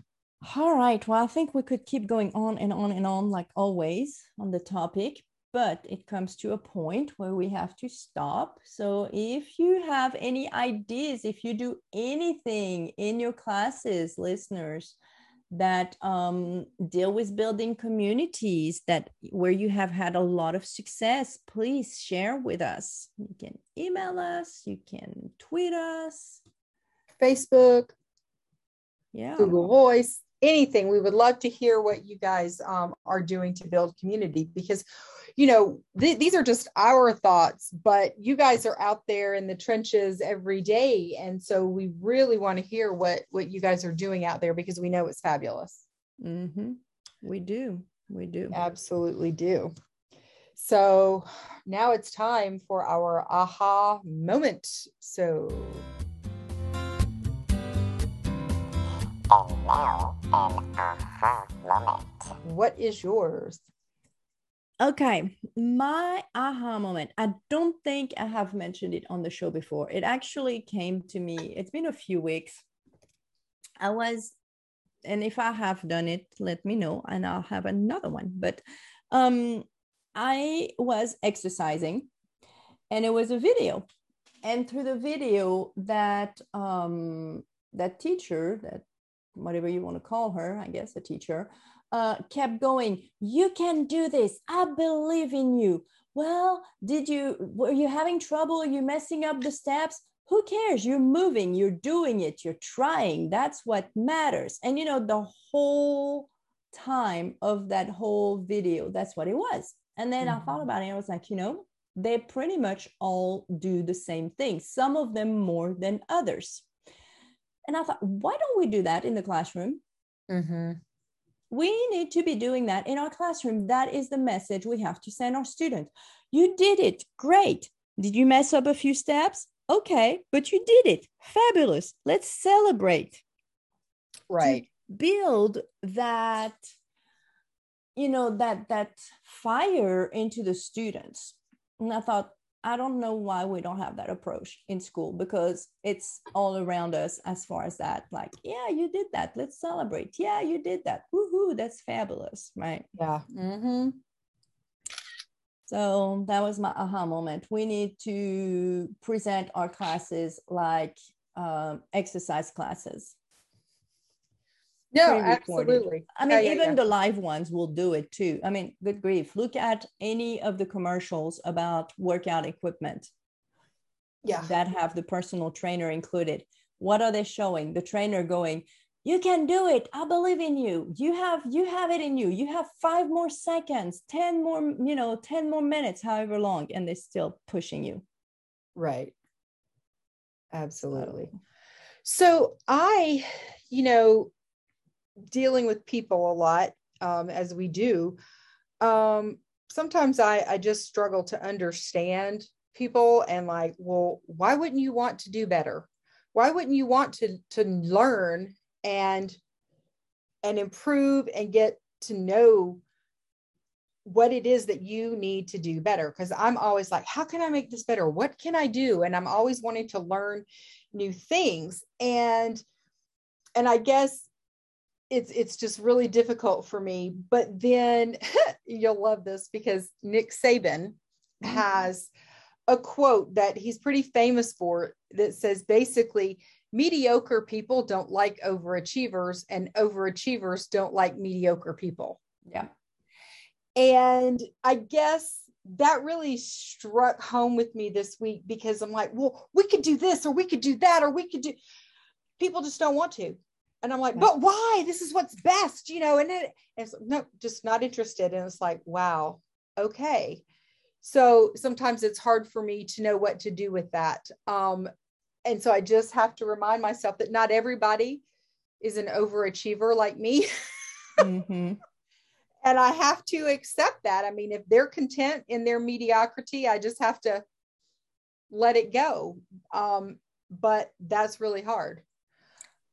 All right. Well, I think we could keep going on and on and on, like always, on the topic, but it comes to a point where we have to stop. So, if you have any ideas, if you do anything in your classes, listeners, that um, deal with building communities that where you have had a lot of success please share with us you can email us you can tweet us facebook yeah google voice anything we would love to hear what you guys um, are doing to build community because you know th- these are just our thoughts but you guys are out there in the trenches every day. And so we really want to hear what what you guys are doing out there because we know it's fabulous. Mm-hmm. we do. We do. Absolutely do. So now it's time for our aha moment. So and now an aha moment what is yours Okay, my aha moment. I don't think I have mentioned it on the show before. It actually came to me, it's been a few weeks. I was, and if I have done it, let me know and I'll have another one. But um, I was exercising and it was a video. And through the video, that um, that teacher, that whatever you want to call her, I guess a teacher, uh, kept going. You can do this. I believe in you. Well, did you, were you having trouble? Are you messing up the steps? Who cares? You're moving, you're doing it, you're trying. That's what matters. And you know, the whole time of that whole video, that's what it was. And then mm-hmm. I thought mm-hmm. about it. I was like, you know, they pretty much all do the same thing, some of them more than others. And I thought, why don't we do that in the classroom? Mm-hmm. We need to be doing that in our classroom. That is the message we have to send our students. You did it. Great. Did you mess up a few steps? Okay, but you did it. Fabulous. Let's celebrate. Right. To build that you know that that fire into the students. And I thought I don't know why we don't have that approach in school because it's all around us as far as that. Like, yeah, you did that. Let's celebrate. Yeah, you did that. Woohoo, that's fabulous, right? Yeah. Mm-hmm. So that was my aha moment. We need to present our classes like um, exercise classes. No, absolutely. I mean, yeah, even yeah. the live ones will do it too. I mean, good grief. Look at any of the commercials about workout equipment. Yeah. That have the personal trainer included. What are they showing? The trainer going, you can do it. I believe in you. You have you have it in you. You have five more seconds, 10 more, you know, 10 more minutes, however long, and they're still pushing you. Right. Absolutely. So I, you know, dealing with people a lot um, as we do um, sometimes I, I just struggle to understand people and like well why wouldn't you want to do better? Why wouldn't you want to to learn and and improve and get to know what it is that you need to do better? Because i'm always like how can i make this better? What can i do? And i'm always wanting to learn new things. And and i guess it's it's just really difficult for me. But then you'll love this because Nick Saban mm-hmm. has a quote that he's pretty famous for that says basically mediocre people don't like overachievers and overachievers don't like mediocre people. Yeah. And I guess that really struck home with me this week because I'm like, well, we could do this or we could do that or we could do people just don't want to and I'm like, but why? This is what's best, you know. And then it's no, just not interested. And it's like, wow, okay. So sometimes it's hard for me to know what to do with that. Um, and so I just have to remind myself that not everybody is an overachiever like me. mm-hmm. And I have to accept that. I mean, if they're content in their mediocrity, I just have to let it go. Um, but that's really hard.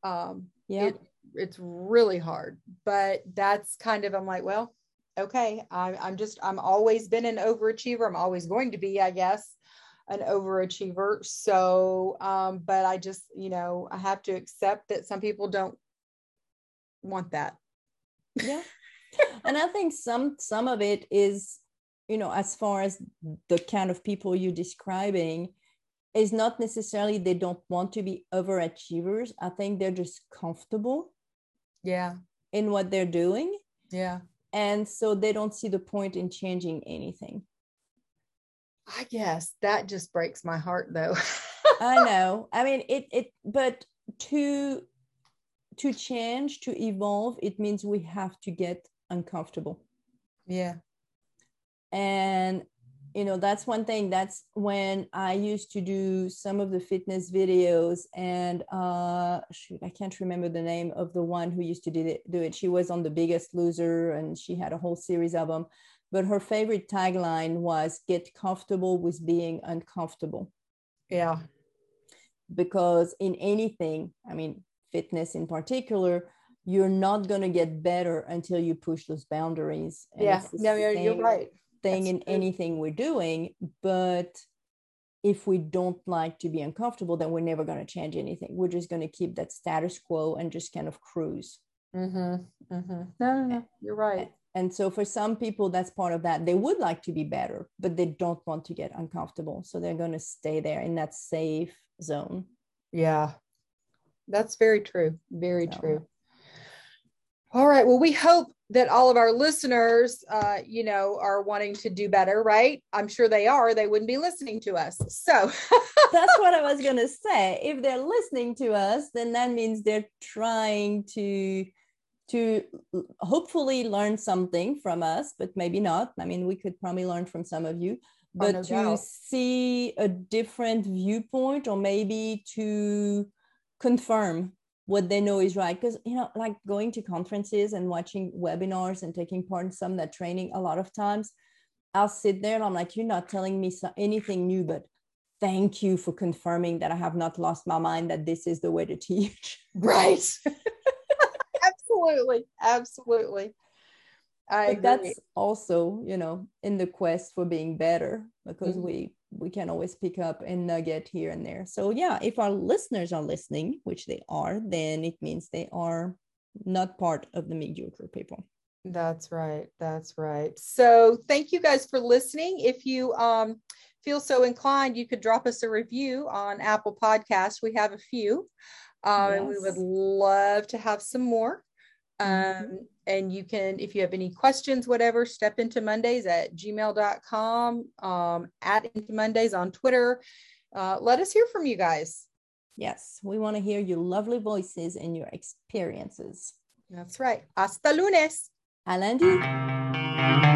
Um, yeah it, it's really hard but that's kind of i'm like well okay I, i'm just i'm always been an overachiever i'm always going to be i guess an overachiever so um but i just you know i have to accept that some people don't want that. Yeah. and I think some some of it is, you know, as far as the kind of people you're describing, is not necessarily they don't want to be overachievers. I think they're just comfortable. Yeah. In what they're doing. Yeah. And so they don't see the point in changing anything. I guess that just breaks my heart though. I know. I mean it it but to to change, to evolve, it means we have to get uncomfortable. Yeah. And you know that's one thing. That's when i used to do some of the fitness videos and uh shoot i can't remember the name of the one who used to do it, do it. She was on the biggest loser and she had a whole series of them but her favorite tagline was get comfortable with being uncomfortable. Yeah. Because in anything i mean fitness in particular you're not going to get better until you push those boundaries. And yeah. no you're, you're right thing in anything we're doing but if we don't like to be uncomfortable then we're never going to change anything. We're just going to keep that status quo and just kind of cruise. Mm-hmm. Mm-hmm. no no no you're right. And so for some people that's part of that. They would like to be better but they don't want to get uncomfortable. So they're going to stay there in that safe zone. Yeah. That's very true very so. true. All right well we hope that all of our listeners, uh, you know, are wanting to do better, right? I'm sure they are. They wouldn't be listening to us. So that's what I was going to say. If they're listening to us, then that means they're trying to to hopefully learn something from us, but maybe not. I mean, we could probably learn from some of you, oh, but oh, no to doubt. see a different viewpoint or maybe to confirm what they know is right. Because you know like going to conferences and watching webinars and taking part in some that training a lot of times i'll sit there and i'm like you're not telling me so, anything new but thank you for confirming that i have not lost my mind that this is the way to teach. Right. Absolutely. Absolutely. I but that's also you know in the quest for being better because mm-hmm. we we can always pick up a nugget here and there. So yeah, if our listeners are listening, which they are, then it means they are not part of the mediocre people. That's right. That's right. So thank you guys for listening. If you um, feel so inclined, you could drop us a review on Apple Podcasts. We have a few. Um, yes. And we would love to have some more. Mm-hmm. Um, and you can, if you have any questions, whatever, step into Mondays at gmail.com, um, at into Mondays on Twitter. Uh, let us hear from you guys. Yes, we want to hear your lovely voices and your experiences. That's right. Hasta lunes. A lundi.